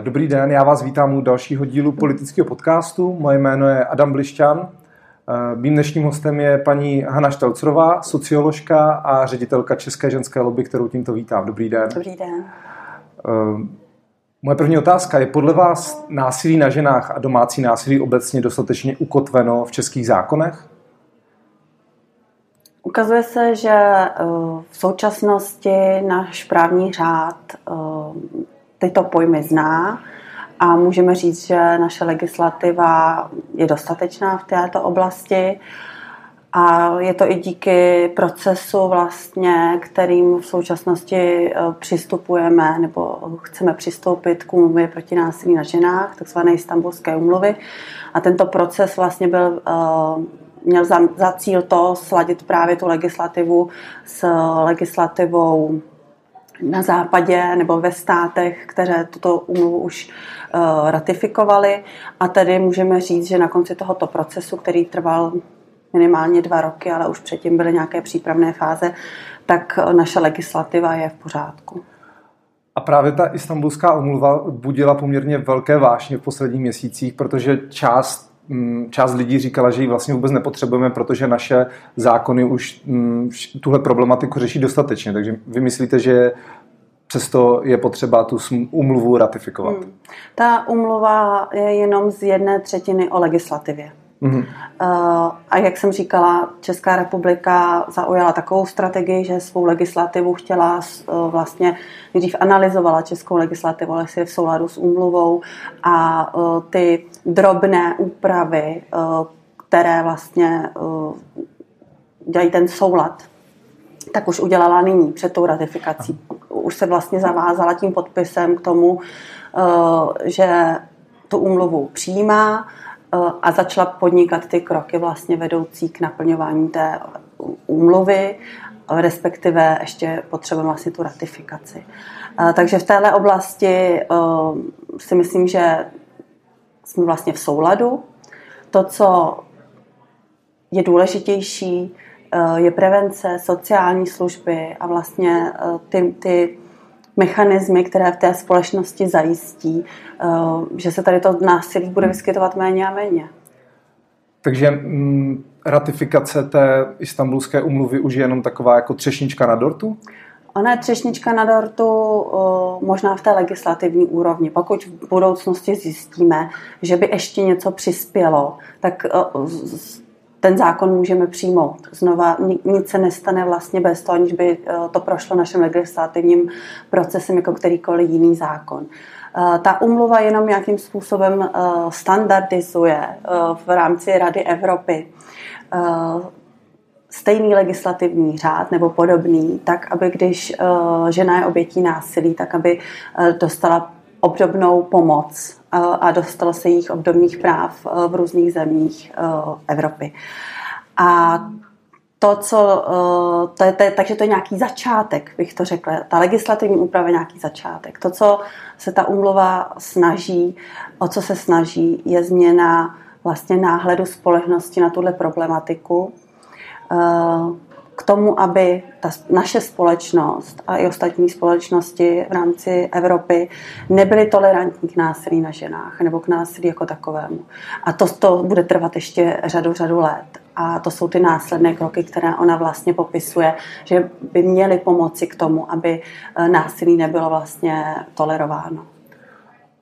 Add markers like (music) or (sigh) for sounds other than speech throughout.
Dobrý den, já vás vítám u dalšího dílu politického podcastu. Moje jméno je Adam Blišťan. Mým dnešním hostem je paní Hana Štelcrová, socioložka a ředitelka České ženské lobby, kterou tímto vítám. Dobrý den. Dobrý den. Moje první otázka je, podle vás násilí na ženách a domácí násilí obecně dostatečně ukotveno v českých zákonech? Ukazuje se, že eh, v současnosti náš právní řád eh, tyto pojmy zná a můžeme říct, že naše legislativa je dostatečná v této oblasti. A je to i díky procesu vlastně, kterým v současnosti eh, přistupujeme nebo chceme přistoupit k úmluvě proti násilí na ženách, takzvané istambulské úmluvy. A tento proces vlastně byl, eh, měl za, za cíl to sladit právě tu legislativu s legislativou na západě nebo ve státech, které tuto úmluvu už uh, ratifikovali. A tedy můžeme říct, že na konci tohoto procesu, který trval minimálně dva roky, ale už předtím byly nějaké přípravné fáze, tak naše legislativa je v pořádku. A právě ta istambulská umluva budila poměrně velké vášně v posledních měsících, protože část, část lidí říkala, že ji vlastně vůbec nepotřebujeme, protože naše zákony už mm, tuhle problematiku řeší dostatečně. Takže vy myslíte, že přesto je potřeba tu umluvu ratifikovat? Hmm. Ta umluva je jenom z jedné třetiny o legislativě. Mm-hmm. A jak jsem říkala, Česká republika zaujala takovou strategii, že svou legislativu chtěla eh, vlastně, nejdřív analyzovala českou legislativu, ale je v souladu s úmluvou a eh, ty drobné úpravy, které vlastně dělají ten soulad, tak už udělala nyní před tou ratifikací. Už se vlastně zavázala tím podpisem k tomu, že tu úmluvu přijímá a začala podnikat ty kroky vlastně vedoucí k naplňování té úmluvy, respektive ještě potřebujeme vlastně tu ratifikaci. Eh, takže v téhle oblasti eh, si myslím, že jsme vlastně v souladu. To, co je důležitější, je prevence, sociální služby a vlastně ty, ty mechanismy, které v té společnosti zajistí, eh, že se tady to násilí bude vyskytovat méně a méně. Takže mm, ratifikace té istambulské umluvy už je jenom taková jako třešnička na dortu? Ona je třešnička na dortu eh, možná v té legislativní úrovni. Pokud v budoucnosti zjistíme, že by ještě něco přispělo, tak eh, ten zákon můžeme přijmout. Znova nic se nestane vlastně bez toho, aniž by eh, to prošlo naším legislativním procesem jako kterýkoliv jiný zákon. Eh, ta umluva jenom nějakým způsobem eh, standardizuje v rámci Rady Evropy stejný legislativní řád nebo podobný, tak aby když žena je obětí násilí, tak aby dostala obdobnou pomoc a dostalo se jich obdobných práv v různých zemích Evropy. A to, co, to je, to je, takže to je nějaký začátek, bych to řekla. Ta legislativní úprava je nějaký začátek. To, co se ta umluva snaží, o co se snaží, je změna vlastně náhledu společnosti na tuhle problematiku k tomu, aby ta naše společnost a i ostatní společnosti v rámci Evropy nebyly tolerantní k násilí na ženách nebo k násilí jako takovému. A to, to bude trvat ještě řadu, řadu let. A to jsou ty následné kroky, které ona vlastně popisuje, že by měly pomoci k tomu, aby eh, násilí nebylo vlastně tolerováno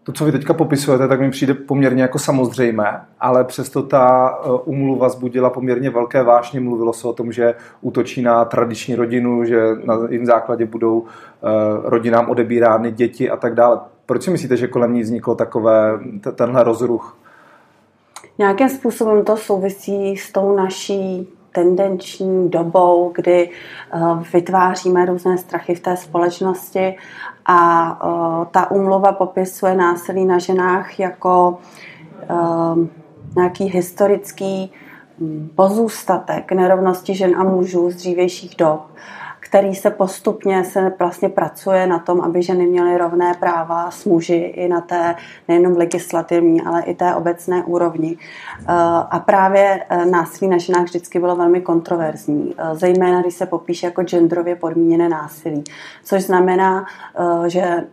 to, co vy teďka popisujete, tak mi přijde poměrně jako samozřejmé, ale přesto ta umluva eh, zbudila poměrně velké vášně. Mluvilo se o tom, že útočí na tradiční rodinu, že na jejím základě budou eh, rodinám odebírány děti a tak dále. Proč si myslíte, že kolem ní vznikl takové, tenhle rozruch? Nějakým způsobem to souvisí s tou naší tendenční dobou, kdy eh, vytváříme různé strachy v té společnosti a eh, ta umluva popisuje násilí na ženách jako eh, nějaký historický hm, pozůstatek nerovnosti žen a mužů z dřívějších dob který se postupně se vlastně pracuje na tom, aby ženy měly rovné práva s muži i na té nejenom legislativní, ale i té obecné úrovni. Eh, a právě eh, násilí na ženách vždycky bylo velmi kontroverzní, eh, zejména když se popíše jako genderově podmíněné násilí, což znamená, že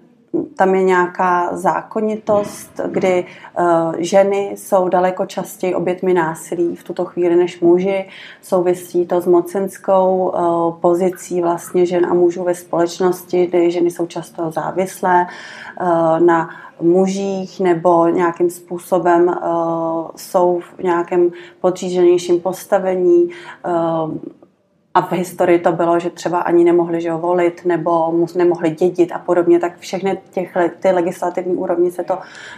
tam je nějaká zákonitost, kdy uh, ženy jsou daleko častěji obětmi násilí v tuto chvíli než muži. Souvisí to s mocenskou uh, pozicí vlastně žen a mužů ve společnosti, kdy ženy jsou často závislé uh, na mužích nebo nějakým způsobem uh, jsou v nějakém podříženějším postavení. Uh, a v historii to bylo, že třeba ani nemohli že volit nebo nemohli dědit a podobně, tak všechny těch, ty legislativní úrovni se to,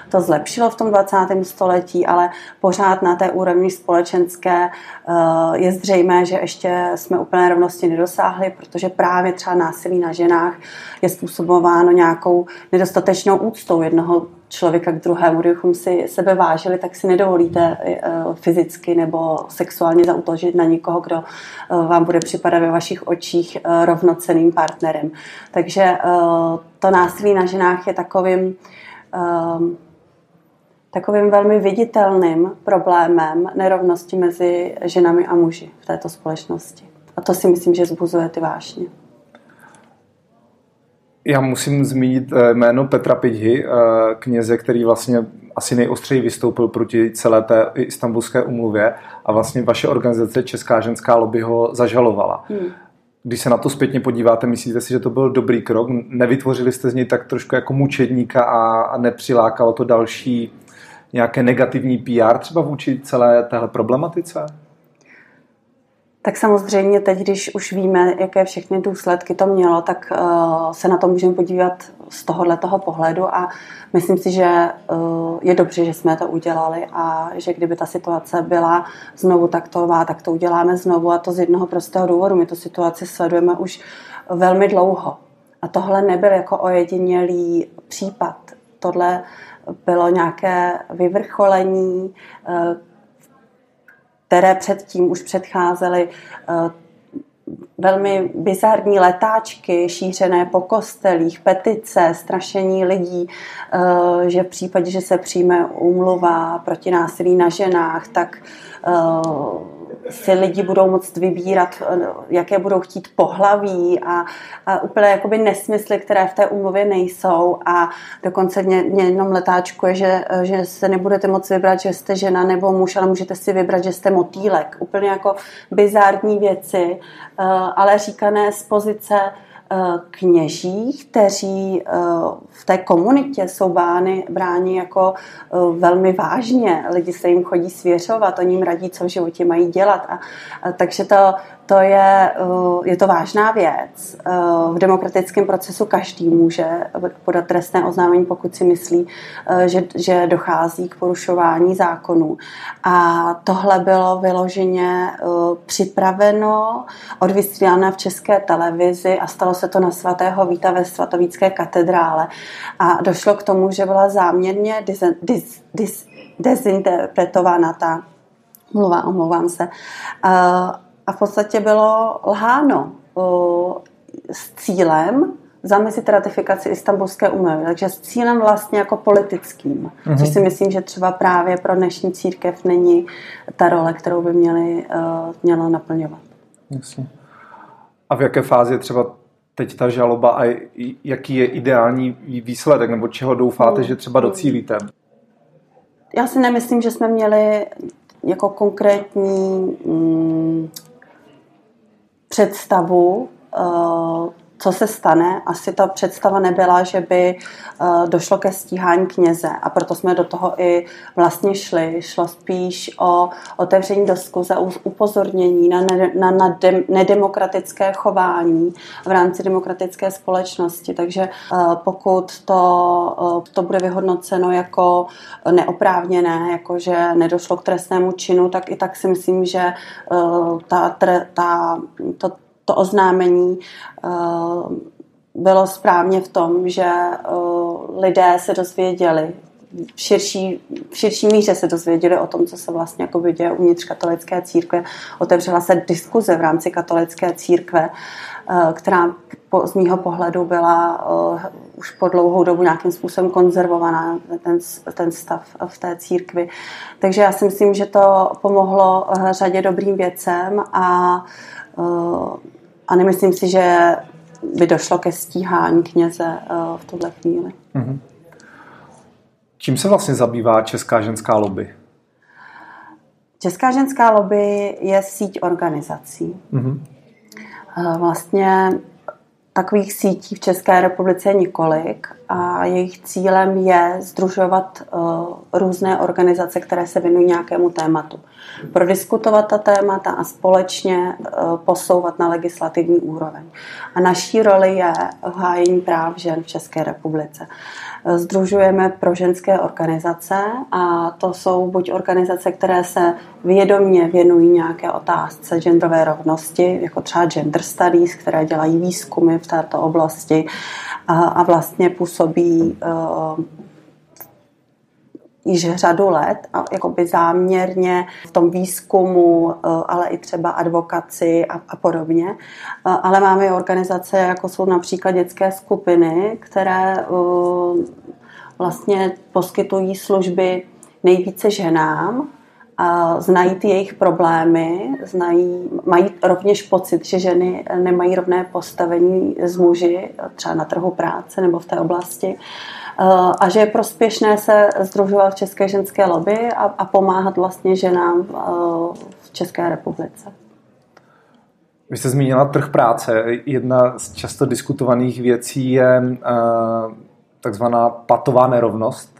to zlepšilo v tom 20. století, ale pořád na té úrovni společenské uh, je zřejmé, že ještě jsme úplné rovnosti nedosáhli, protože právě třeba násilí na ženách je způsobováno nějakou nedostatečnou úctou jednoho člověka k druhému, kdybychom si sebe vážili, tak si nedovolíte eh, fyzicky nebo sexuálně zautožit na někoho, kdo eh, vám bude připadat ve vašich očích eh, rovnoceným partnerem. Takže to násilí na ženách je takovým takovým velmi viditelným problémem nerovnosti mezi ženami a muži v této společnosti. A to si myslím, že zbuzuje ty vášně. Já musím zmínit eh, jméno Petra Pidhy, eh, kněze, který vlastně asi nejostřeji vystoupil proti celé té istambulské umluvě a vlastně vaše organizace Česká ženská lobby ho zažalovala. Hmm. Když se na to zpětně podíváte, myslíte si, že to byl dobrý krok? Nevytvořili jste z něj tak trošku jako mučedníka a nepřilákalo to další nějaké negativní PR třeba vůči celé téhle problematice? Tak samozřejmě teď, když už víme, jaké všechny důsledky to mělo, tak uh, se na to můžeme podívat z tohohle toho pohledu a myslím si, že uh, je dobře, že jsme to udělali a že kdyby ta situace byla znovu taktová, tak to uděláme znovu a to z jednoho prostého důvodu. My tu situaci sledujeme už velmi dlouho. A tohle nebyl jako ojedinělý případ. Tohle bylo nějaké vyvrcholení, uh, které předtím už předcházely eh, velmi bizarní letáčky šířené po kostelích, petice, strašení lidí, eh, že v případě, že se přijme úmluva proti násilí na ženách, tak eh, si lidi budou moct vybírat, jaké budou chtít pohlaví a, a úplně jakoby nesmysly, které v té úmluvě nejsou a dokonce mě, mě jenom letáčkuje, že, že se nebudete moct vybrat, že jste žena nebo muž, ale můžete si vybrat, že jste motýlek. Úplně jako bizární věci, eh, ale říkané z pozice Eh, kněží, kteří eh, v té komunitě jsou bány, bráni jako eh, velmi vážně. Lidi se jim chodí svěřovat, oni jim radí, co v životě mají dělat. A, a takže to, to je, eh, je to vážná věc. Eh, v demokratickém procesu každý může podat trestné oznámení, pokud si myslí, eh, že, že dochází k porušování zákonů. A tohle bylo vyloženě připraveno, odvysíláno v české televizi a stalo se to na svatého Víta ve svatovícké katedrále. A došlo k tomu, že byla záměrně dis, dis, dis, dezinterpretována ta mluva, omlouvám se a v podstatě bylo lháno s cílem zamezit ratifikaci Istanbulské úmluvy, takže s cílem vlastně jako politickým, mm-hmm. což si myslím, že třeba právě pro dnešní církev není ta role, kterou by měli, uh, měla naplňovat. Jasně. A v jaké fázi je třeba teď ta žaloba a jaký je ideální výsledek, nebo čeho doufáte, že třeba docílíte? Já si nemyslím, že jsme měli jako konkrétní mm, představu, eh, co se stane. Asi ta představa nebyla, že by eh, došlo ke stíhání kněze a proto jsme do toho i vlastně šli. Šlo spíš o otevření diskuze, upozornění na, na, na de, nedemokratické chování v rámci demokratické společnosti. Takže eh, pokud to, to bude vyhodnoceno jako neoprávněné, jako že nedošlo k trestnému činu, tak i tak si myslím, že ta, ta, to, to oznámení eh, bylo správně v tom, že eh, lidé se dozvěděli, v širší, v širší míře se dozvěděli o tom, co se vlastně jako děje uvnitř katolické církve. Otevřela se diskuze v rámci katolické církve, eh, která z mýho pohledu byla už po dlouhou dobu nějakým způsobem konzervovaná, ten, ten stav v té církvi. Takže já si myslím, že to pomohlo řadě dobrým věcem a a nemyslím si, že by došlo ke stíhání kněze v tuhle chvíli. Mm-hmm. Čím se vlastně zabývá Česká ženská lobby? Česká ženská lobby je síť organizací. Mm-hmm. Vlastně takových sítí v České republice je několik a jejich cílem je združovat uh, různé organizace, které se věnují nějakému tématu. Prodiskutovat ta témata a společně uh, posouvat na legislativní úroveň. A naší roli je hájení práv žen v České republice. Združujeme pro ženské organizace a to jsou buď organizace, které se vědomně věnují nějaké otázce genderové rovnosti, jako třeba Gender Studies, které dělají výzkumy v této oblasti a, a vlastně působí uh, již řadu let a jakoby záměrně v tom výzkumu, eh, ale i třeba advokaci a, a podobně. Eh, ale máme i organizace, jako jsou například dětské skupiny, které vlastně poskytují služby nejvíce ženám, a znají ty jejich problémy, znají, mají rovněž pocit, že ženy nemají rovné postavení s muži, třeba na trhu práce nebo v té oblasti, a že je prospěšné se združovat v České ženské lobby a, a pomáhat vlastně ženám v České republice. Vy jste zmínila trh práce. Jedna z často diskutovaných věcí je takzvaná patová nerovnost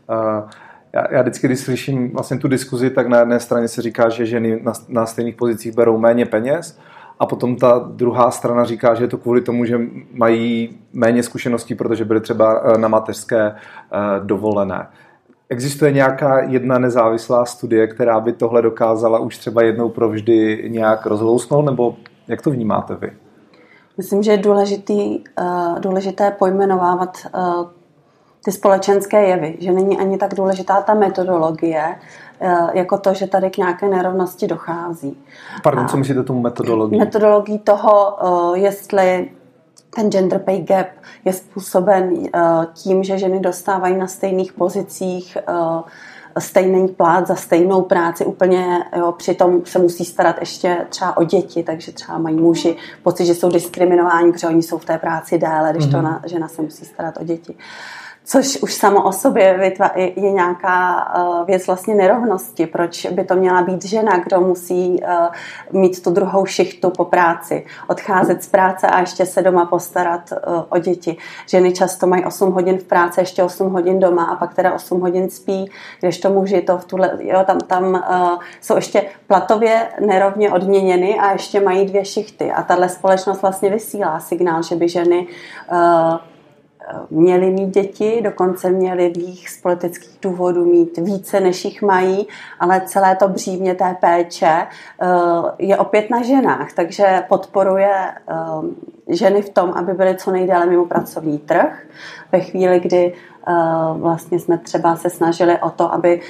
já, já vždycky, když slyším vlastně tu diskuzi, tak na jedné straně se říká, že ženy na, na stejných pozicích berou méně peněz, a potom ta druhá strana říká, že je to kvůli tomu, že mají méně zkušeností, protože byly třeba eh, na mateřské eh, dovolené. Existuje nějaká jedna nezávislá studie, která by tohle dokázala už třeba jednou provždy nějak rozlousnout, nebo jak to vnímáte vy? Myslím, že je důležitý, eh, důležité pojmenovávat ty společenské jevy, že není ani tak důležitá ta metodologie, eh, jako to, že tady k nějaké nerovnosti dochází. Pardon, co myslíte tomu metodologii? Metodologii toho, eh, jestli ten gender pay gap je způsoben eh, tím, že ženy dostávají na stejných pozicích stejný plát za stejnou práci, úplně jo, přitom se musí starat ještě třeba o děti, takže třeba mají muži pocit, že jsou diskriminováni, protože oni jsou v té práci déle, když mm-hmm. to ona, žena se musí starat o děti. Uh, což už samo o sobě je nějaká uh, věc vlastně nerovnosti. Proč by to měla být žena, kdo musí uh, mít tu druhou šichtu po práci, odcházet z práce a ještě se doma postarat uh, o děti. Ženy často mají 8 hodin v práci, ještě 8 hodin doma a pak teda 8 hodin spí, když to muži to v tuhle, jo, tam, tam jsou ještě platově nerovně odměněny a ještě mají dvě šichty. A tahle společnost vlastně vysílá signál, že by ženy měli mít děti, dokonce měli v jich z politických důvodů mít více, než jich mají, ale celé to břímě té péče eh, je opět na ženách, takže podporuje eh, ženy v tom, aby byly co nejdéle mimo pracovní trh. Ve chvíli, kdy eh, vlastně jsme třeba se snažili o to, aby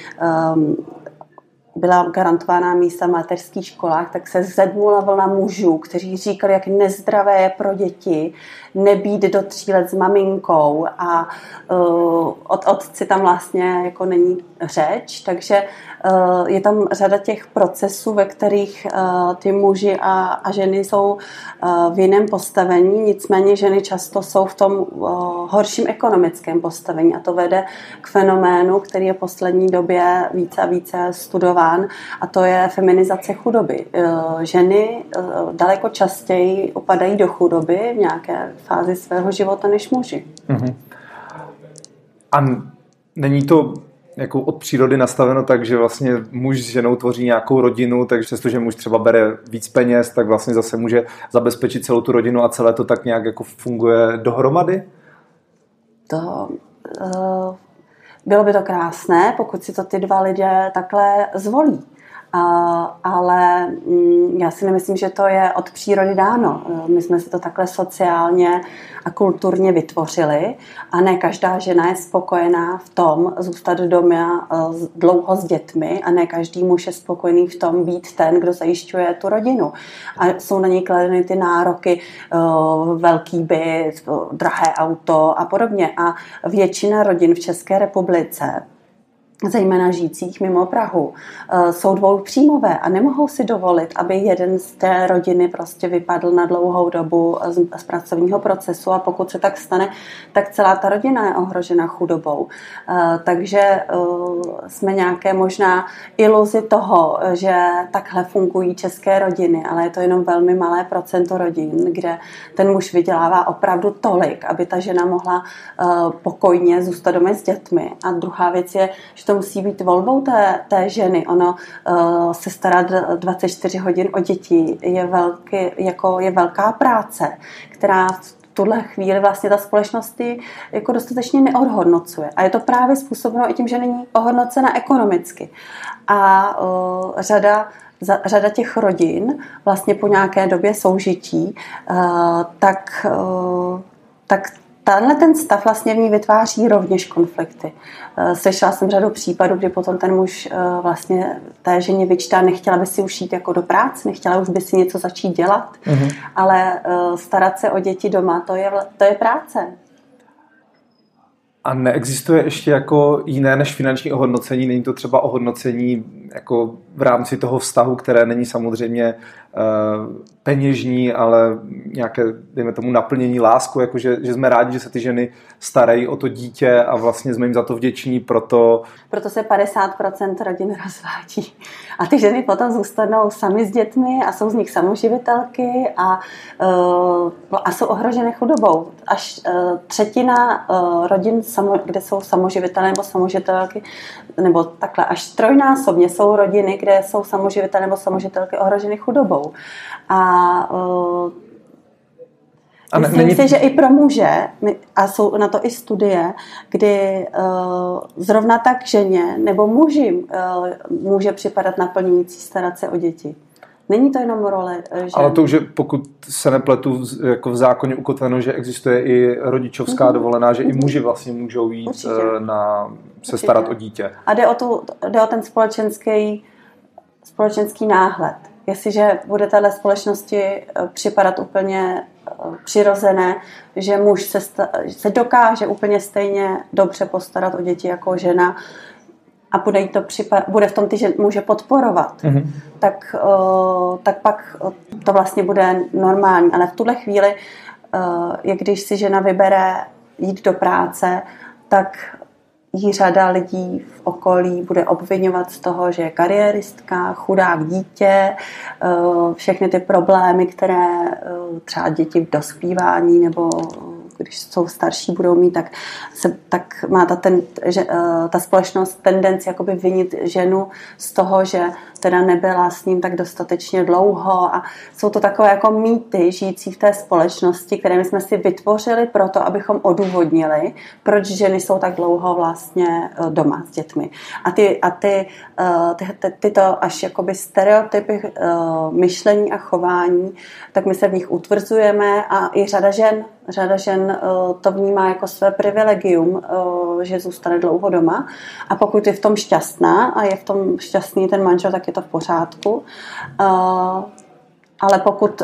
byla garantovaná místa v mateřských školách, tak se zedmula vlna mužů, kteří říkali, jak nezdravé je pro děti nebýt do tří let s maminkou a uh, od otci tam vlastně jako není řeč, takže uh, je tam řada těch procesů, ve kterých uh, ty muži a, a ženy jsou uh, v jiném postavení, nicméně ženy často jsou v tom uh, horším ekonomickém postavení a to vede k fenoménu, který je v poslední době více a více studován a to je feminizace chudoby. Uh, ženy uh, daleko častěji upadají do chudoby v nějaké fázi svého života než muži. Uh-huh. A není to jako od přírody nastaveno tak, že vlastně muž s ženou tvoří nějakou rodinu, takže přestože muž třeba bere víc peněz, tak vlastně zase může zabezpečit celou tu rodinu a celé to tak nějak jako funguje dohromady? To uh, bylo by to krásné, pokud si to ty dva lidé takhle zvolí ale mm, já si nemyslím, že to je od přírody dáno. My jsme si to takhle sociálně a kulturně vytvořili a ne každá žena je spokojená v tom zůstat doma e, dlouho s dětmi a ne každý muž je spokojený v tom být ten, kdo zajišťuje tu rodinu. A jsou na něj kladeny ty nároky, e, velký byt, drahé auto a podobně. A většina rodin v České republice zejména žijících mimo Prahu, eh, jsou dvou příjmové a nemohou si dovolit, aby jeden z té rodiny prostě vypadl na dlouhou dobu z, z pracovního procesu a pokud se tak stane, tak celá ta rodina je ohrožena chudobou. Eh, takže eh, jsme nějaké možná iluzi toho, že takhle fungují české rodiny, ale je to jenom velmi malé procento rodin, kde ten muž vydělává opravdu tolik, aby ta žena mohla pokojně zůstat doma s dětmi. A druhá věc je, že to musí být volbou té, té ženy. Ono uh, se starat 24 hodin o děti je, velký, jako je velká práce, která v tuhle chvíli vlastně ta společnost jako dostatečně neodhodnocuje. A je to právě způsobeno i tím, že není ohodnocena ekonomicky. A uh, řada za, řada těch rodin vlastně po nějaké době soužití, uh, tak, uh, tak tenhle ten stav vlastně v ní vytváří rovněž konflikty. Eh, slyšela jsem řadu případů, kdy potom ten muž eh, vlastně té ženě vyčítá, nechtěla by si už jít jako do práce, nechtěla už by si něco začít dělat, mm-hmm. ale eh, starat se o děti doma, to je, to je práce. A neexistuje ještě jako jiné než finanční ohodnocení? Není to třeba ohodnocení jako v rámci toho vztahu, které není samozřejmě peněžní, ale nějaké, dejme tomu, naplnění lásku, jako že, jsme rádi, že se ty ženy starají o to dítě a vlastně jsme jim za to vděční, proto... Proto se 50% rodin rozvádí. A ty ženy potom zůstanou sami s dětmi a jsou z nich samoživitelky a, uh, a jsou ohroženy chudobou. Až uh, třetina rodin, kde jsou samoživitelé nebo samoživitelky, nebo takhle, až trojnásobně jsou rodiny, kde jsou samoživitelé nebo samoživitelky ohroženy chudobou. A uh, a ne, Myslím není... si, že i pro muže, a jsou na to i studie, kdy uh, zrovna tak ženě nebo muži uh, může připadat naplňující starat se o děti. Není to jenom role žen. Ale to už je, pokud se nepletu, jako v zákoně ukotveno, že existuje i rodičovská mm-hmm. dovolená, že mm-hmm. i mhm. muži vlastně můžou jít Určitě. na se Určitě. starat o dítě. A jde o, tu, jde o ten společenský, společenský náhled. Jestliže bude téhle společnosti eh, připadat úplně eh, přirozené, že muž se, se dokáže úplně stejně dobře postarat o děti jako žena a bude, to připa- bude v tom ty, že může podporovat, mm-hmm. tak, uh, tak pak to vlastně bude normální. Ale v tuhle chvíli, uh, jak když si žena vybere jít do práce, tak jí řada lidí v okolí bude obvinovat z toho, že je kariéristka, chudák dítě, eh, všechny ty problémy, které eh, třeba děti v dospívání nebo když jsou starší, budou mít, tak, se, tak má ta, ten, že, eh, ta společnost tendenci jakoby vinit ženu z toho, že teda nebyla s ním tak dostatečně dlouho a jsou to takové jako mýty žijící v té společnosti, které my jsme si vytvořili proto, abychom odůvodnili, proč ženy jsou tak dlouho vlastně eh, doma s dětmi. A ty, a ty, eh, ty, ty, tyto až jakoby stereotypy myšlení a chování, tak my se v nich utvrzujeme a i řada žen Řada žen eh, to vnímá jako své privilegium, eh, že zůstane dlouho doma a pokud je v tom šťastná a je v tom šťastný ten manžel, tak je to v pořádku. Eh, ale pokud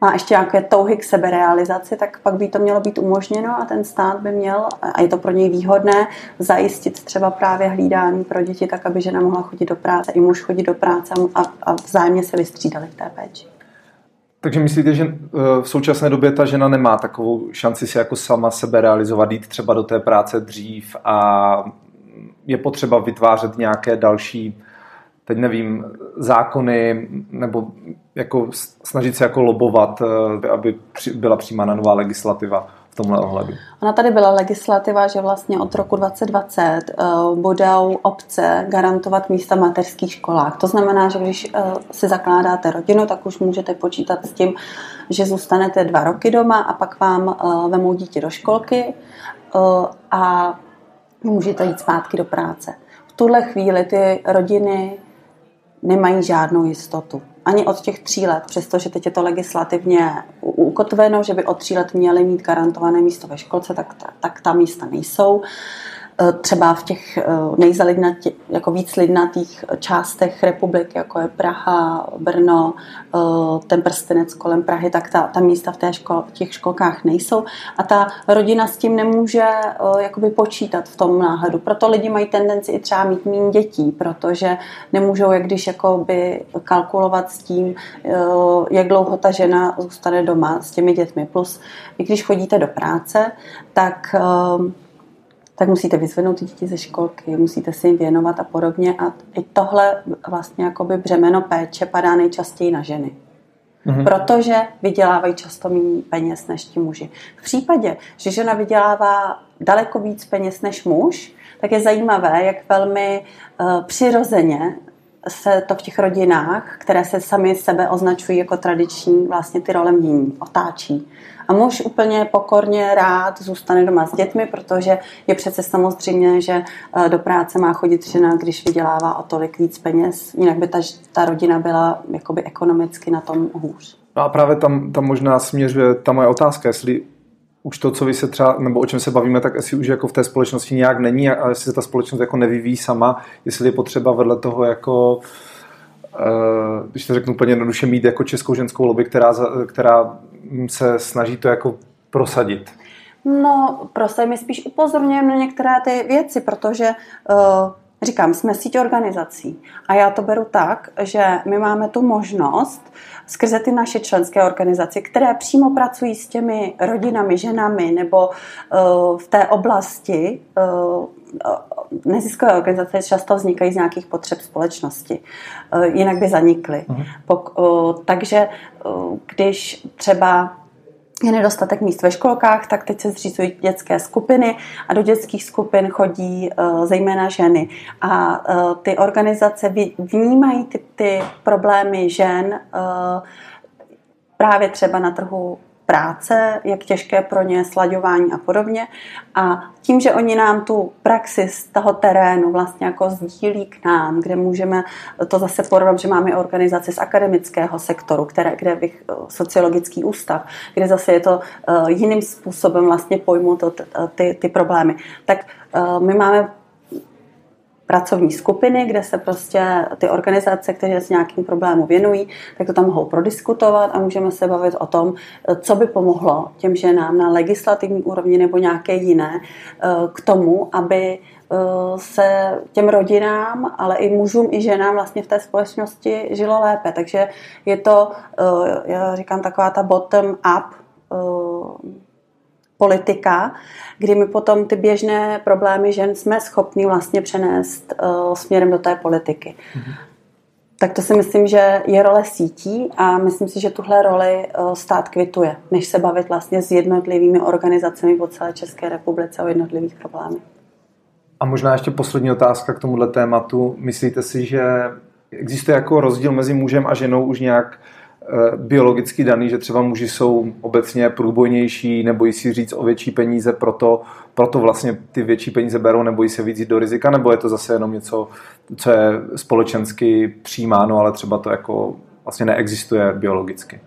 má ještě nějaké touhy k seberealizaci, tak pak by to mělo být umožněno a ten stát by měl, a je to pro něj výhodné, zajistit třeba právě hlídání pro děti, tak aby žena mohla chodit do práce, i muž chodit do práce a, a vzájemně se vystřídali v té péči. Takže myslíte, že eh, v současné době ta žena nemá takovou šanci si jako sama sebe realizovat, jít třeba do té práce dřív a je potřeba vytvářet nějaké další, teď nevím, zákony nebo jako snažit se jako lobovat, eh, aby byla přijímána nová legislativa tomhle ohledu? Ona tady byla legislativa, že vlastně od roku 2020 uh, budou obce garantovat místa v mateřských školách. To znamená, že když uh, si zakládáte rodinu, tak už můžete počítat s tím, že zůstanete dva roky doma a pak vám vemou dítě do školky a můžete jít zpátky do práce. V tuhle chvíli ty rodiny nemají žádnou jistotu ani od těch tří let, přestože teď je to legislativně ukotveno, že by od tří let měly mít garantované místo ve školce, tak, tak, tak ta místa nejsou. Eh, třeba v těch eh, nejzalidnatě, jako víc lidnatých částech republiky, jako je Praha, Brno, eh, ten prstenec kolem Prahy, tak ta, ta místa v té škol, těch školkách nejsou a ta rodina s tím nemůže jakoby počítat v tom náhledu. Proto lidi mají tendenci i třeba mít méně dětí, protože nemůžou jak když jakoby kalkulovat s tím, jak dlouho ta žena zůstane doma s těmi dětmi. Plus, i když chodíte do práce, tak tak musíte vyzvednout ty děti ze školky, musíte se jim věnovat a podobně. A i tohle vlastně jakoby břemeno péče padá nejčastěji na ženy. Mm-hmm. Protože vydělávají často méně peněz než ti muži. V případě, že žena vydělává daleko víc peněz než muž, tak je zajímavé, jak velmi uh, přirozeně se to v těch rodinách, které se sami sebe označují jako tradiční, vlastně ty role mění, otáčí. A muž úplně pokorně rád zůstane doma s dětmi, protože je přece samozřejmě, že eh, do práce má chodit žena, když vydělává o tolik víc peněz. Jinak by ta, ta rodina byla jakoby ekonomicky na tom hůř. No a právě tam, tam možná směřuje ta moje otázka, jestli už to, co vy se třeba, nebo o čem se bavíme, tak asi už jako v té společnosti nějak není a jestli se ta společnost jako nevyvíjí sama, jestli je potřeba vedle toho jako eh, když to řeknu úplně jednoduše, mít jako českou ženskou lobby, která, která se snaží to jako prosadit? No, prostě my spíš upozorňujeme na některé ty věci, protože uh, říkám, jsme síť organizací a já to beru tak, že my máme tu možnost skrze ty naše členské organizace, které přímo pracují s těmi rodinami, ženami nebo uh, v té oblasti uh, neziskové organizace často vznikají z nějakých potřeb společnosti. Jinak by zanikly. Uh-huh. Pok- takže když třeba je nedostatek míst ve školkách, tak teď se zřizují dětské skupiny a do dětských skupin chodí uh, zejména ženy. A uh, ty organizace vnímají ty, ty problémy žen uh, právě třeba na trhu práce, jak těžké pro ně slaďování a podobně. A tím, že oni nám tu praxi z toho terénu vlastně jako sdílí k nám, kde můžeme to zase porovnat, že máme organizaci z akademického sektoru, které, kde bych eh, sociologický ústav, kde zase je to uh, jiným způsobem vlastně pojmu to, ty, ty problémy. Tak my máme pracovní skupiny, kde se prostě ty organizace, které se nějakým problému věnují, tak to tam mohou prodiskutovat a můžeme se bavit o tom, co by pomohlo těm ženám na legislativní úrovni nebo nějaké jiné eh, k tomu, aby eh, se těm rodinám, ale i mužům, i ženám vlastně v té společnosti žilo lépe. Takže je to, eh, já říkám, taková ta bottom-up politika, kdy my potom ty běžné problémy žen jsme schopni vlastně přenést uh, směrem do té politiky. Mm-hmm. Tak to si myslím, že je role sítí a myslím si, že tuhle roli uh, stát kvituje, než se bavit vlastně s jednotlivými organizacemi po celé České republice o jednotlivých problémech. A možná ještě poslední otázka k tomuhle tématu. Myslíte si, že existuje jako rozdíl mezi mužem a ženou už nějak uh, Eh, biologicky daný, že třeba muži jsou obecně průbojnější, nebojí si říct o větší peníze, proto, proto vlastně ty větší peníze berou, nebojí se víc jít do rizika, nebo je to zase jenom něco, co je společensky přijímáno, ale třeba to jako vlastně neexistuje biologicky.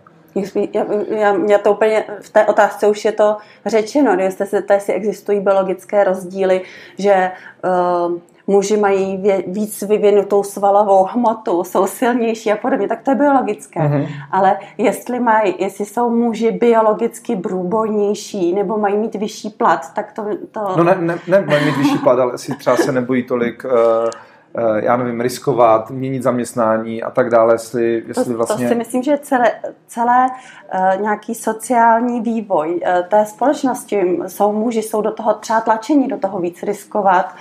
Já, já, já to úplně, v té otázce už je to řečeno, jste se jestli existují biologické rozdíly, že uh, muži mají víc vyvinutou svalovou hmotu, jsou silnější a podobně, tak to je biologické. Mm-hmm. Ale jestli, mají, jestli jsou muži biologicky brůbojnější nebo mají mít vyšší plat, tak to... to... No ne, ne, ne mají mít vyšší plat, ale si třeba se nebojí tolik... Uh já nevím, riskovat, měnit zaměstnání a tak dále, jestli, jestli vlastně... To si myslím, že celé, celé uh, nějaký sociální vývoj uh, té společnosti, jsou muži, jsou do toho třeba tlačení, do toho víc riskovat, uh,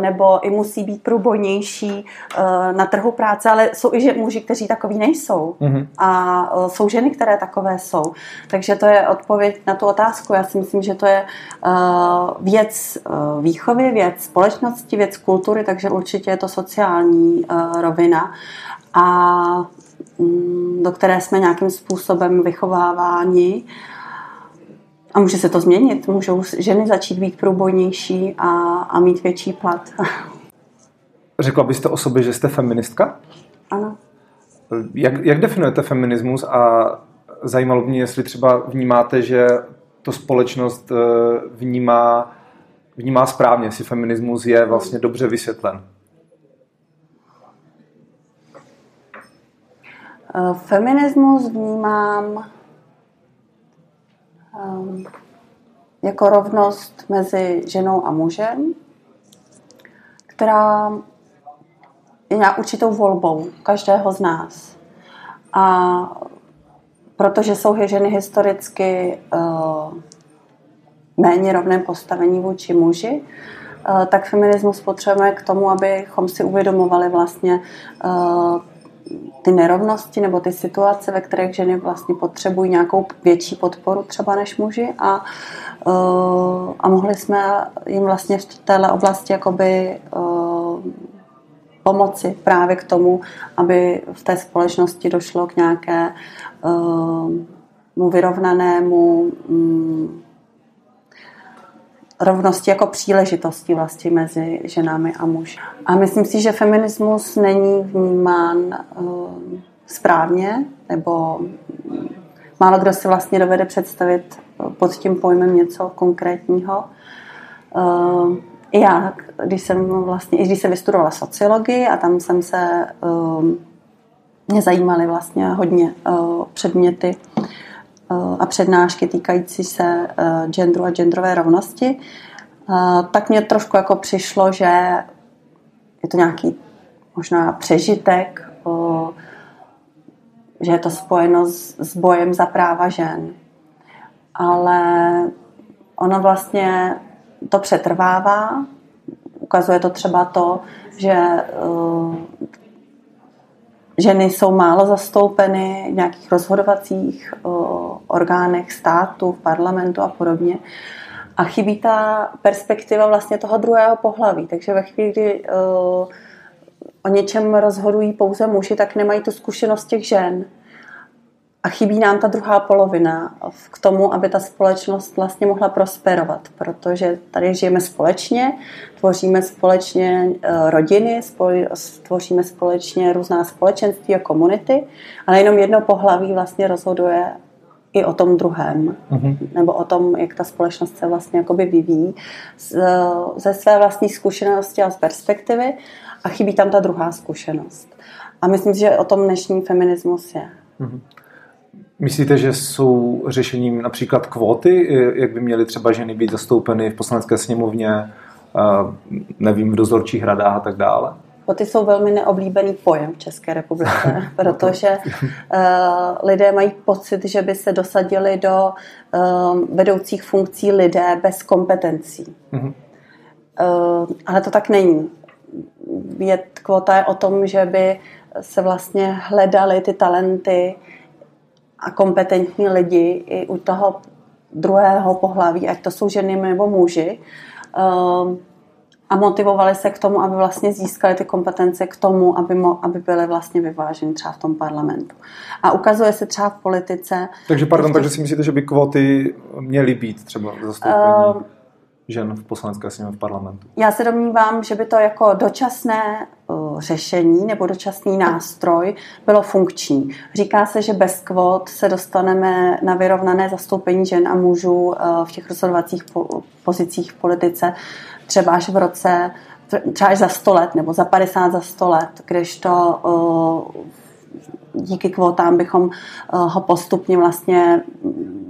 nebo i musí být průbojnější eh, na trhu práce, ale jsou i muži, kteří takový nejsou. Mm-hmm. A eh, jsou ženy, které takové jsou. Takže to je odpověď na tu otázku. Já si myslím, že to je věc výchovy, věc společnosti, věc kultury, takže určitě je to sociální rovina. A mm, do které jsme nějakým způsobem vychováváni. A může se to změnit. Můžou ženy začít být průbojnější a, a mít větší plat. (laughs) Řekla byste o sobě, že jste feministka? Ano. Jak, jak definujete feminismus a zajímalo mě, jestli třeba vnímáte, že to společnost eh, vnímá vnímá správně, jestli feminismus je vlastně dobře vysvětlen. Eh, feminismus vnímám jako rovnost mezi ženou a mužem, která je nějak určitou volbou každého z nás. A protože jsou ženy historicky uh, méně rovném postavení vůči muži, uh, tak feminismus potřebujeme k tomu, abychom si uvědomovali vlastně uh, ty nerovnosti nebo ty situace, ve kterých ženy vlastně potřebují nějakou větší podporu třeba než muži a, a mohli jsme jim vlastně v této oblasti jakoby pomoci právě k tomu, aby v té společnosti došlo k nějaké uh, vyrovnanému um, rovnosti jako příležitosti vlastně mezi ženami a muži. A myslím si, že feminismus není vnímán uh, správně, nebo málo kdo si vlastně dovede představit pod tím pojmem něco konkrétního. I já, když jsem vlastně, i když jsem vystudovala sociologii a tam jsem se, mě zajímaly vlastně hodně předměty a přednášky týkající se uh, genderu a genderové rovnosti, uh, tak mě trošku jako přišlo, že je to nějaký možná přežitek, že je to spojeno s, s bojem za práva žen. Ale ono vlastně to přetrvává. Ukazuje to třeba to, že ženy jsou málo zastoupeny v nějakých rozhodovacích orgánech státu, v parlamentu a podobně. A chybí ta perspektiva vlastně toho druhého pohlaví. Takže ve chvíli, kdy o něčem rozhodují pouze muži, tak nemají tu zkušenost těch žen. A chybí nám ta druhá polovina k tomu, aby ta společnost vlastně mohla prosperovat, protože tady žijeme společně, tvoříme společně eh, rodiny, tvoříme společně různá společenství a komunity, ale jenom jedno pohlaví vlastně rozhoduje i o tom druhém, mm-hmm. nebo o tom, jak ta společnost se vlastně jakoby vyvíjí ze své vlastní zkušenosti a z perspektivy a chybí tam ta druhá zkušenost. A myslím, že o tom dnešní feminismus je. Mm-hmm. Myslíte, že jsou řešením například kvóty, jak by měly třeba ženy být zastoupeny v poslanecké sněmovně, nevím, v dozorčích radách a tak dále? Kvóty jsou velmi neoblíbený pojem v České republice, (laughs) protože uh, lidé mají pocit, že by se dosadili do uh, vedoucích funkcí lidé bez kompetencí. Uh-huh. Uh, ale to tak není. Je, kvota je o tom, že by se vlastně hledali ty talenty, a kompetentní lidi i u toho druhého pohlaví, ať to jsou ženy nebo muži, a motivovali se k tomu, aby vlastně získali ty kompetence k tomu, aby, mo, aby byly vlastně vyváženy třeba v tom parlamentu. A ukazuje se třeba v politice... Takže pardon, takže si myslíte, že by kvóty měly být třeba zastoupení? Uh, žen v poslanecké sněmovně v parlamentu? Já se domnívám, že by to jako dočasné řešení nebo dočasný nástroj bylo funkční. Říká se, že bez kvot se dostaneme na vyrovnané zastoupení žen a mužů uh, v těch rozhodovacích po- pozicích v politice třeba až v roce, třeba až za 100 let nebo za 50 za 100 let, když to uh, díky kvótám bychom ho postupně vlastně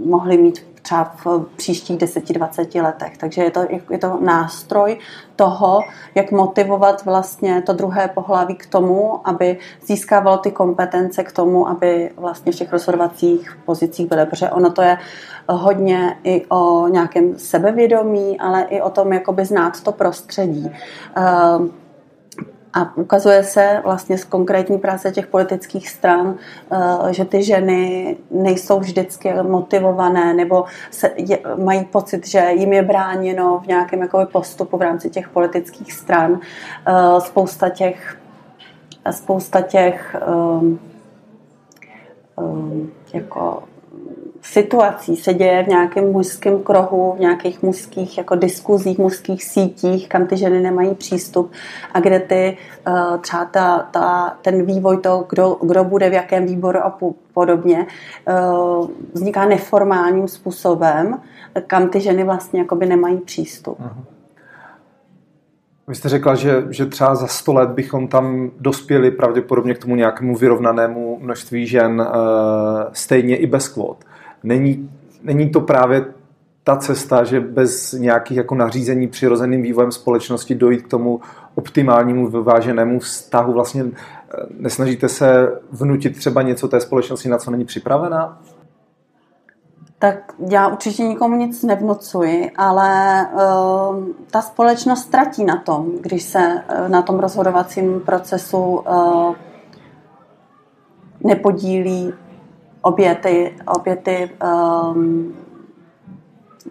mohli mít třeba v příštích 10-20 letech. Takže je to, je to nástroj toho, jak motivovat vlastně to druhé pohlaví k tomu, aby získávalo ty kompetence k tomu, aby vlastně v těch rozhodovacích pozicích byly. Protože ono to je hodně i o nějakém sebevědomí, ale i o tom, jakoby znát to prostředí. Uh, a ukazuje se vlastně z konkrétní práce těch politických stran, eh, že ty ženy nejsou vždycky motivované nebo se, je, mají pocit, že jim je bráněno v nějakém jakoby, postupu v rámci těch politických stran. Eh, spousta těch, spousta těch um, um, jako situací se děje v nějakém mužském kruhu, v nějakých mužských jako diskuzích, mužských sítích, kam ty ženy nemají přístup a kde ty uh, třeba ta, ta, ten vývoj toho, kdo, kdo bude v jakém výboru a podobně, uh, vzniká neformálním způsobem, kam ty ženy vlastně jakoby nemají přístup. Uh-huh. Vy jste řekla, že, že třeba za sto let bychom tam dospěli pravděpodobně k tomu nějakému vyrovnanému množství žen uh, stejně i bez kvot. Není, není to právě ta cesta, že bez nějakých jako nařízení přirozeným vývojem společnosti dojít k tomu optimálnímu vyváženému vztahu, vlastně eh, nesnažíte se vnutit třeba něco té společnosti, na co není připravená? Tak já určitě nikomu nic nevnucuji, ale uh, ta společnost ztratí na tom, když se uh, na tom rozhodovacím procesu uh, nepodílí obě ty, obě ty um,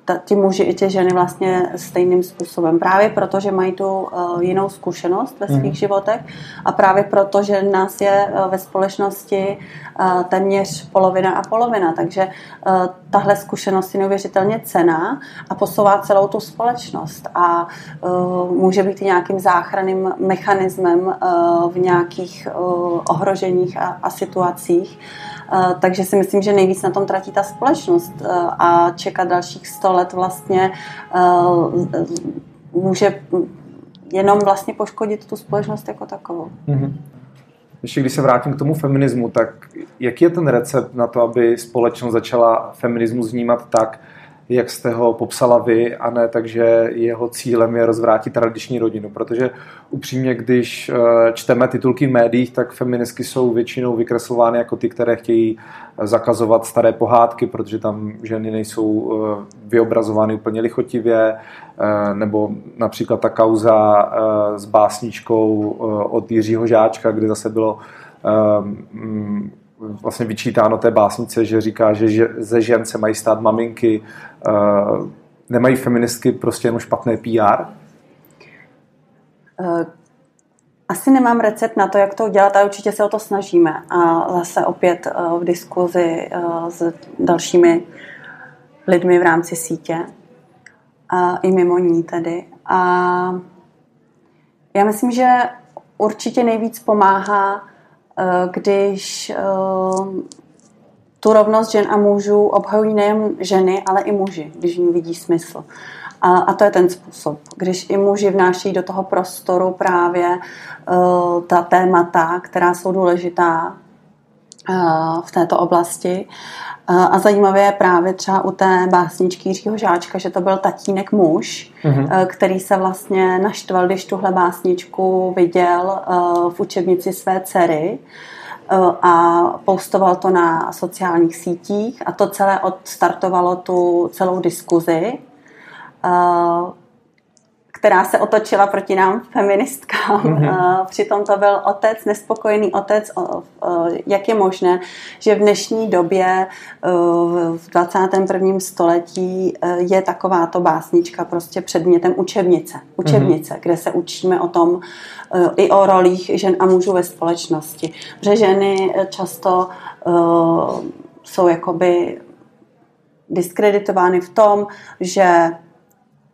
ta, ti muži i ty ženy vlastně stejným způsobem. Právě proto, že mají tu uh, jinou zkušenost ve svých mm. životech a právě proto, že nás je uh, ve společnosti uh, téměř polovina a polovina. Takže uh, tahle zkušenost je neuvěřitelně cená a posouvá celou tu společnost a uh, může být i nějakým záchranným mechanismem uh, v nějakých uh, ohroženích a, a situacích. Eh, takže si myslím, že nejvíc na tom tratí ta společnost eh, a čekat dalších 100 let vlastně eh, může jenom vlastně poškodit tu společnost jako takovou. Mm-hmm. Ještě když se vrátím k tomu feminismu, tak jaký je ten recept na to, aby společnost začala feminismus vnímat tak, jak jste ho popsala vy, a ne takže jeho cílem je rozvrátit tradiční rodinu. Protože upřímně, když eh, čteme titulky v médiích, tak feministky jsou většinou vykreslovány jako ty, které chtějí eh, zakazovat staré pohádky, protože tam ženy nejsou eh, vyobrazovány úplně lichotivě, nebo například ta kauza s básničkou od Jiřího Žáčka, kde zase bylo mm, vlastně vyčítáno té básnice, že říká, že ze žen se mají stát maminky, uh, nemají feministky prostě jenom špatné PR? Uh, asi nemám recept na to, jak to udělat, ale určitě se o to snažíme. A zase opět uh, v diskuzi s dalšími lidmi v rámci sítě a i mimo ní tedy. A já myslím, že určitě nejvíc pomáhá Eh, když eh, tu rovnost žen a mužů obhajují nejen ženy, ale i muži, když ní vidí smysl. A, to je ten způsob, když i muži vnáší do toho prostoru právě uh, ta témata, která jsou důležitá v této oblasti. A zajímavé je právě třeba u té básničky Jiřího Žáčka, že to byl tatínek muž, mm-hmm. který se vlastně naštval, když tuhle básničku viděl eh, v učebnici své dcery eh, a postoval to na sociálních sítích. A to celé odstartovalo tu celou diskuzi která se otočila proti nám feministkám. Mm-hmm. Přitom to byl otec, nespokojený otec. Jak je možné, že v dnešní době v 21. století e, je takováto básnička prostě předmětem učebnice. Učebnice, mm-hmm. kde se učíme o tom e, i o rolích žen a mužů ve společnosti. Protože ženy často jsou jakoby diskreditovány v tom, že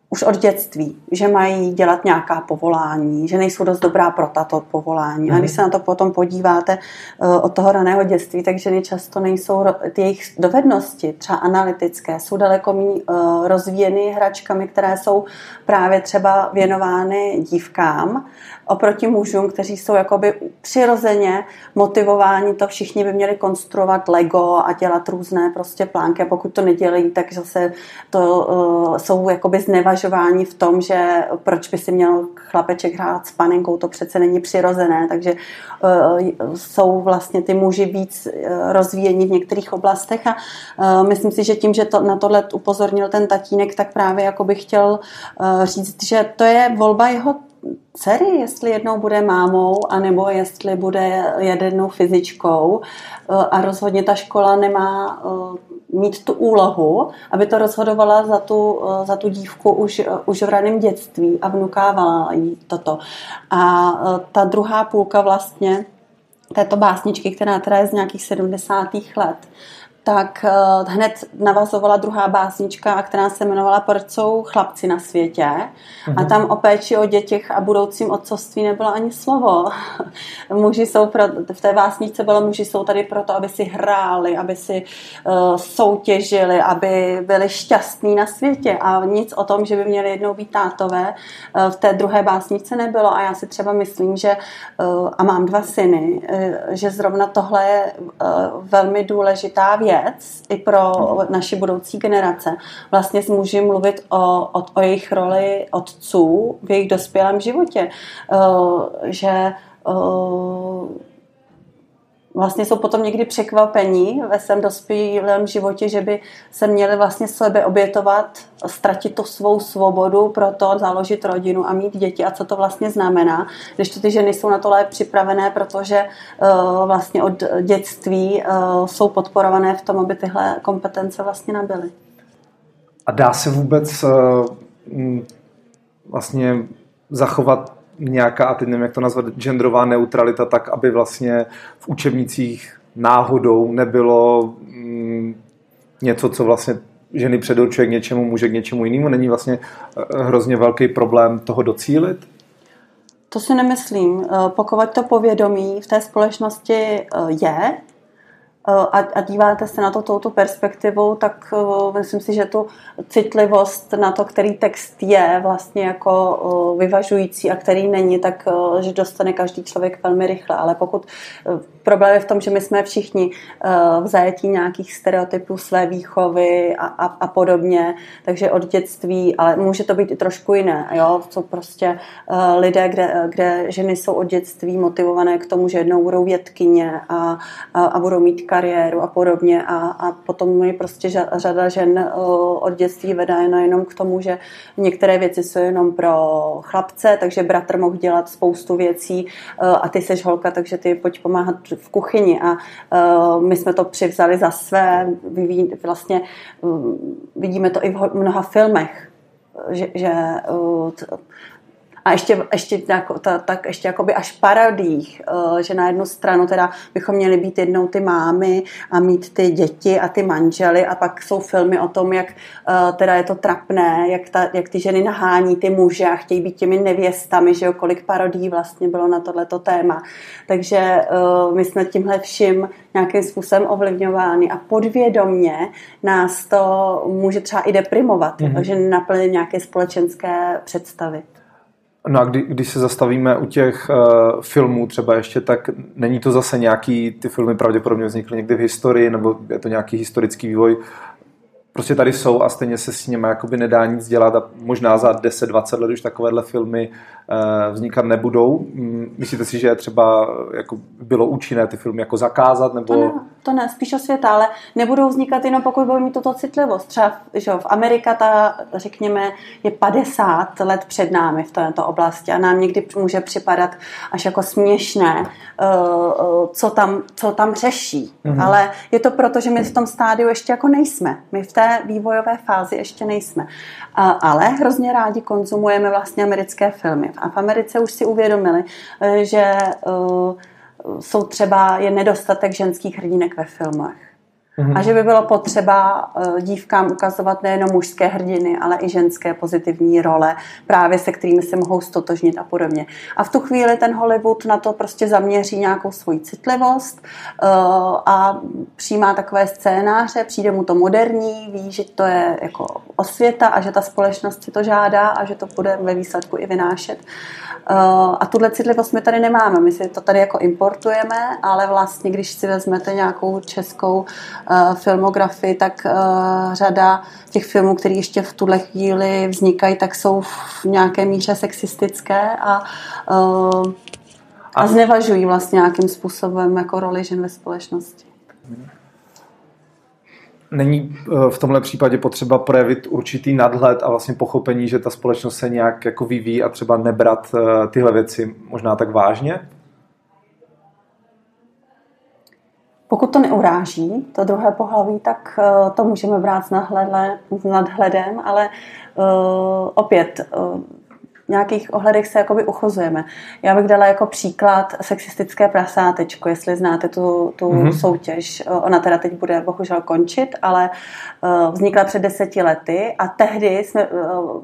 už od dětství, že mají dělat nějaká povolání, že nejsou dost dobrá pro tato povolání. Mm. A když mhm. se na to potom podíváte uh, od toho raného dětství, tak ženy často nejsou, ty jejich dovednosti, třeba analytické, jsou daleko méně uh, rozvíjeny hračkami, které jsou právě třeba věnovány dívkám oproti mužům, kteří jsou jakoby přirozeně motivováni, to všichni by měli konstruovat Lego a dělat různé prostě plánky. A pokud to nedělají, tak zase to uh, jsou jakoby znevažování v tom, že proč by si měl chlapeček hrát s panenkou, to přece není přirozené, takže uh, jsou vlastně ty muži víc uh, rozvíjení v některých oblastech. A uh, myslím si, že tím, že to, na tohle upozornil ten tatínek, tak právě jako bych chtěl uh, říct, že to je volba jeho dcery, jestli jednou bude mámou, anebo jestli bude jednou fyzičkou. Eh, a rozhodně ta škola nemá eh, mít tu úlohu, aby to rozhodovala za tu, eh, za tu dívku už, už v raném dětství a vnukávala jí toto. A ta druhá půlka vlastně této básničky, která teda je z nějakých 70. let, tak uh, hned navazovala druhá básnička, která se jmenovala Proč jsou chlapci na světě. A mhm. tam o péči o dětech a budoucím otcovství nebylo ani slovo. (laughs) muži jsou pro, v té básničce bylo, muži jsou tady proto, aby si hráli, aby si uh, soutěžili, aby byli šťastní na světě a nic o tom, že by měli jednou být tátové, uh, v té druhé básničce nebylo. A já si třeba myslím, že uh, a mám dva syny, uh, že zrovna tohle je uh, velmi důležitá věc i pro naši budoucí generace. Vlastně muži mluvit o, o, o jejich roli otců v jejich dospělém životě. Uh, že uh, vlastně jsou potom někdy překvapení ve svém dospělém životě, že by se měli vlastně sebe obětovat, ztratit tu svou svobodu pro to založit rodinu a mít děti a co to vlastně znamená. Když to ty ženy jsou na to lépe připravené, protože uh, vlastně od dětství uh, jsou podporované v tom, aby tyhle kompetence vlastně nabyly. A dá se vůbec uh, vlastně zachovat nějaká, a teď nevím, jak to nazvat, genderová neutralita, tak aby vlastně v učebnicích náhodou nebylo mm, něco, co vlastně ženy předurčuje k něčemu, muže k něčemu jinému. Není vlastně eh, hrozně velký problém toho docílit? To si nemyslím. Eh, pokud to povědomí v té společnosti eh, je, a, a díváte se na to touto perspektivou, tak uh, myslím si, že tu citlivost na to, který text je vlastně jako uh, vyvažující a který není, tak že dostane každý člověk velmi rychle. Ale pokud problém je v tom, že my jsme všichni uh, v zajetí nějakých stereotypů své výchovy a, a, a podobně, takže od dětství, ale může to být i trošku jiné. Jo? Jsou prostě uh, lidé, kde, kde ženy jsou od dětství motivované k tomu, že jednou budou vědkyně a, a, a budou mít kariéru a podobně a, a potom je prostě řada žen od dětství vedá jenom k tomu, že některé věci jsou jenom pro chlapce, takže bratr mohl dělat spoustu věcí a ty seš holka, takže ty pojď pomáhat v kuchyni a my jsme to přivzali za své, vlastně vidíme to i v mnoha filmech, že, že a ještě, ještě, jako, ta, tak ještě jakoby až parodích, eh, že na jednu stranu teda bychom měli být jednou ty mámy a mít ty děti a ty manžely a pak jsou filmy o tom, jak eh, teda je to trapné, jak, ta, jak ty ženy nahání ty muže a chtějí být těmi nevěstami, že jo, kolik parodí vlastně bylo na tohleto téma. Takže eh, my jsme tímhle vším nějakým způsobem ovlivňovány a podvědomně nás to může třeba i deprimovat, mm-hmm. že naplně nějaké společenské představy. No a kdy, když se zastavíme u těch uh, filmů třeba ještě, tak není to zase nějaký, ty filmy pravděpodobně vznikly někdy v historii, nebo je to nějaký historický vývoj. Prostě tady jsou a stejně se s nimi jakoby nedá nic dělat a možná za 10-20 let už takovéhle filmy vznikat nebudou. Mm, myslíte si, že třeba jako bylo účinné ty filmy jako zakázat? Nebo... To, ne, to ne, spíš o světa, ale nebudou vznikat jenom pokud budou mít tuto citlivost. Třeba že v Amerika ta, řekněme, je 50 let před námi v této oblasti a nám někdy může připadat až jako směšné, uh, co, tam, co tam řeší. Mm-hmm. Ale je to proto, že my v tom stádiu ještě jako nejsme. My v té vývojové fázi ještě nejsme. Ale hrozně rádi konzumujeme vlastně americké filmy. A v Americe už si uvědomili, e, že e, jsou třeba je nedostatek ženských hrdinek ve filmech. Mm-hmm. A že by bylo potřeba eh, dívkám ukazovat nejenom mužské hrdiny, ale i ženské pozitivní role, právě se kterými se mohou stotožnit a podobně. A v tu chvíli ten Hollywood na to prostě zaměří nějakou svoji citlivost eh, a přijímá takové scénáře, přijde mu to moderní, ví, že to je jako osvěta a že ta společnost si to žádá a že to bude ve výsledku i vynášet. Eh, a tuhle citlivost my tady nemáme, my si to tady jako importujeme, ale vlastně, když si vezmete nějakou českou filmografii, tak uh, řada těch filmů, které ještě v tuhle chvíli vznikají, tak jsou v nějaké míře sexistické a, uh, a znevažují vlastně nějakým způsobem jako roli žen ve společnosti. Není v tomhle případě potřeba projevit určitý nadhled a vlastně pochopení, že ta společnost se nějak jako vyvíjí a třeba nebrat tyhle věci možná tak vážně? Pokud to neuráží, to druhé pohlaví, tak uh, to můžeme brát s, nadhledle, s nadhledem, ale uh, opět uh, nějakých ohledech se jakoby uchozujeme. Já bych dala jako příklad sexistické prasátečko, jestli znáte tu, tu mm-hmm. soutěž. Ona teda teď bude bohužel končit, ale uh, vznikla před deseti lety a tehdy jsme uh,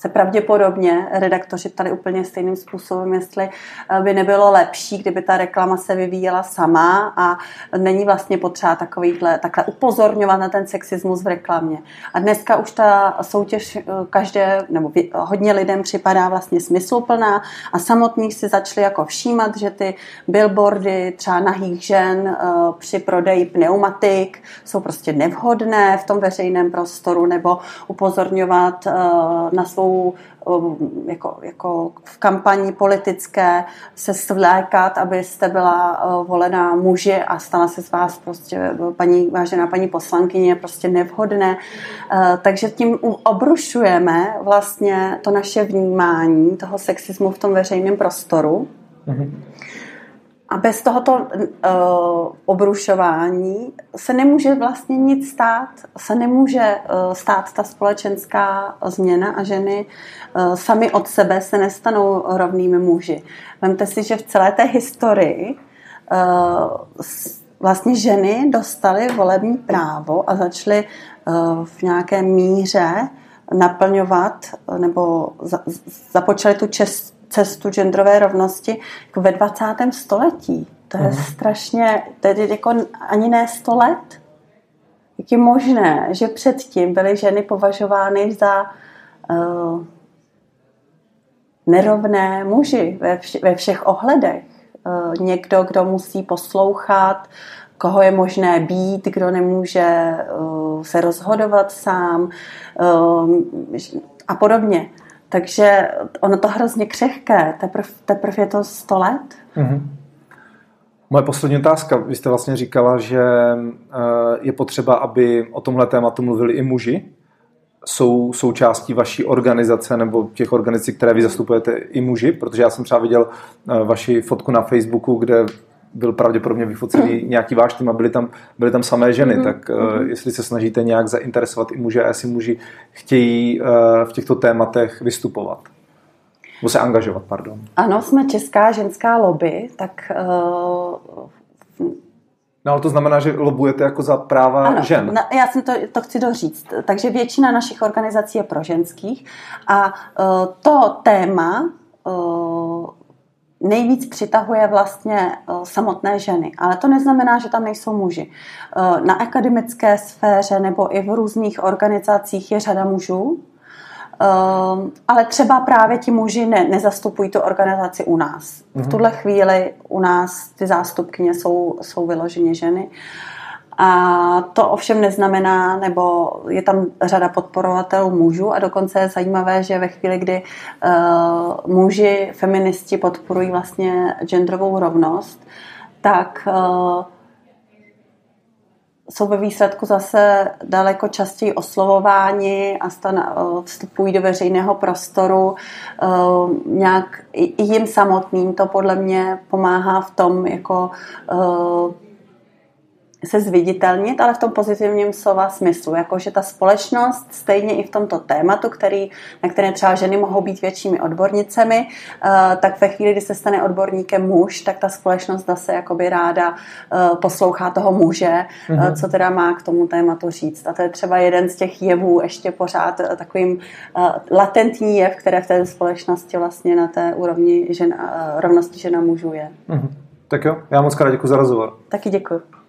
se pravděpodobně redaktoři ptali úplně stejným způsobem, jestli eh, by nebylo lepší, kdyby ta reklama se vyvíjela sama a není vlastně potřeba takovýhle, takhle upozorňovat na ten sexismus v reklamě. A dneska už ta soutěž eh, každé, nebo hodně lidem připadá vlastně smysluplná a samotní si začali jako všímat, že ty billboardy třeba nahých žen eh, při prodeji pneumatik jsou prostě nevhodné v tom veřejném prostoru nebo upozorňovat na svou jsou um, jako, jako v kampani politické se svlékat, abyste byla uh, volená muži a stala se z vás prostě paní, vážená paní poslankyně prostě nevhodné. Uh, takže tím obrušujeme vlastně to naše vnímání toho sexismu v tom veřejném prostoru. Mm-hmm. A bez tohoto uh, obrušování se nemůže vlastně nic stát, se nemůže uh, stát ta společenská změna a ženy uh, sami od sebe se nestanou rovnými muži. Vemte si, že v celé té historii uh, vlastně ženy dostaly volební právo a začaly uh, v nějaké míře naplňovat nebo za, započaly tu čest, cestu genderové rovnosti jako ve 20. století. To je uh-huh. strašně, tedy jako ani ne 100 let. Jak je možné, že předtím byly ženy považovány za uh, nerovné muži ve, vš- ve všech ohledech. Uh, někdo, kdo musí poslouchat, koho je možné být, kdo nemůže uh, se rozhodovat sám uh, a podobně. Takže ono to hrozně křehké, teprve teprv je to 100 let. Mm-hmm. Moje poslední otázka. Vy jste vlastně říkala, že eh, je potřeba, aby o tomhle tématu mluvili i muži. Jsou součástí vaší organizace nebo těch organizací, které vy zastupujete i muži? Protože já jsem třeba viděl eh, vaši fotku na Facebooku, kde byl pravděpodobně vyfocený nějaký váš tým a byly tam, byly tam samé ženy, mm-hmm. tak uh, jestli se snažíte nějak zainteresovat i muže a jestli muži chtějí uh, v těchto tématech vystupovat. Nebo se angažovat, pardon. Ano, jsme česká ženská lobby, tak uh, No ale to znamená, že lobujete jako za práva ano, žen. Na, já jsem to, to chci doříct. Takže většina našich organizací je pro ženských a uh, to téma uh, nejvíc přitahuje vlastně eh, samotné ženy. Ale to neznamená, že tam nejsou muži. Eh, na akademické sféře nebo i v různých organizacích je řada mužů, eh, ale třeba právě ti muži ne, nezastupují tu organizaci u nás. V mhm. tuhle chvíli u nás ty zástupkyně jsou, jsou vyloženě ženy. A to ovšem neznamená, nebo je tam řada podporovatelů mužů a dokonce je zajímavé, že ve chvíli, kdy uh, muži, feministi podporují vlastně genderovou rovnost, tak uh, jsou ve výsledku zase daleko častěji oslovováni a stan, vstupují do veřejného prostoru. Nějak i jim samotným to podle mě pomáhá v tom, jako se zviditelnit, ale v tom pozitivním slova smyslu, jakože ta společnost stejně i v tomto tématu, který, na které třeba ženy mohou být většími odbornicemi, eh, tak ve chvíli, kdy se stane odborníkem muž, tak ta společnost zase jakoby ráda eh, poslouchá toho muže, mm-hmm. co teda má k tomu tématu říct. A to je třeba jeden z těch jevů ještě pořád takovým latentní jev, které v té společnosti vlastně na té úrovni žen, rovnosti žena mužů je. Mm-hmm. Tak jo, já moc krát děkuji za rozhovor. Taky děkuji.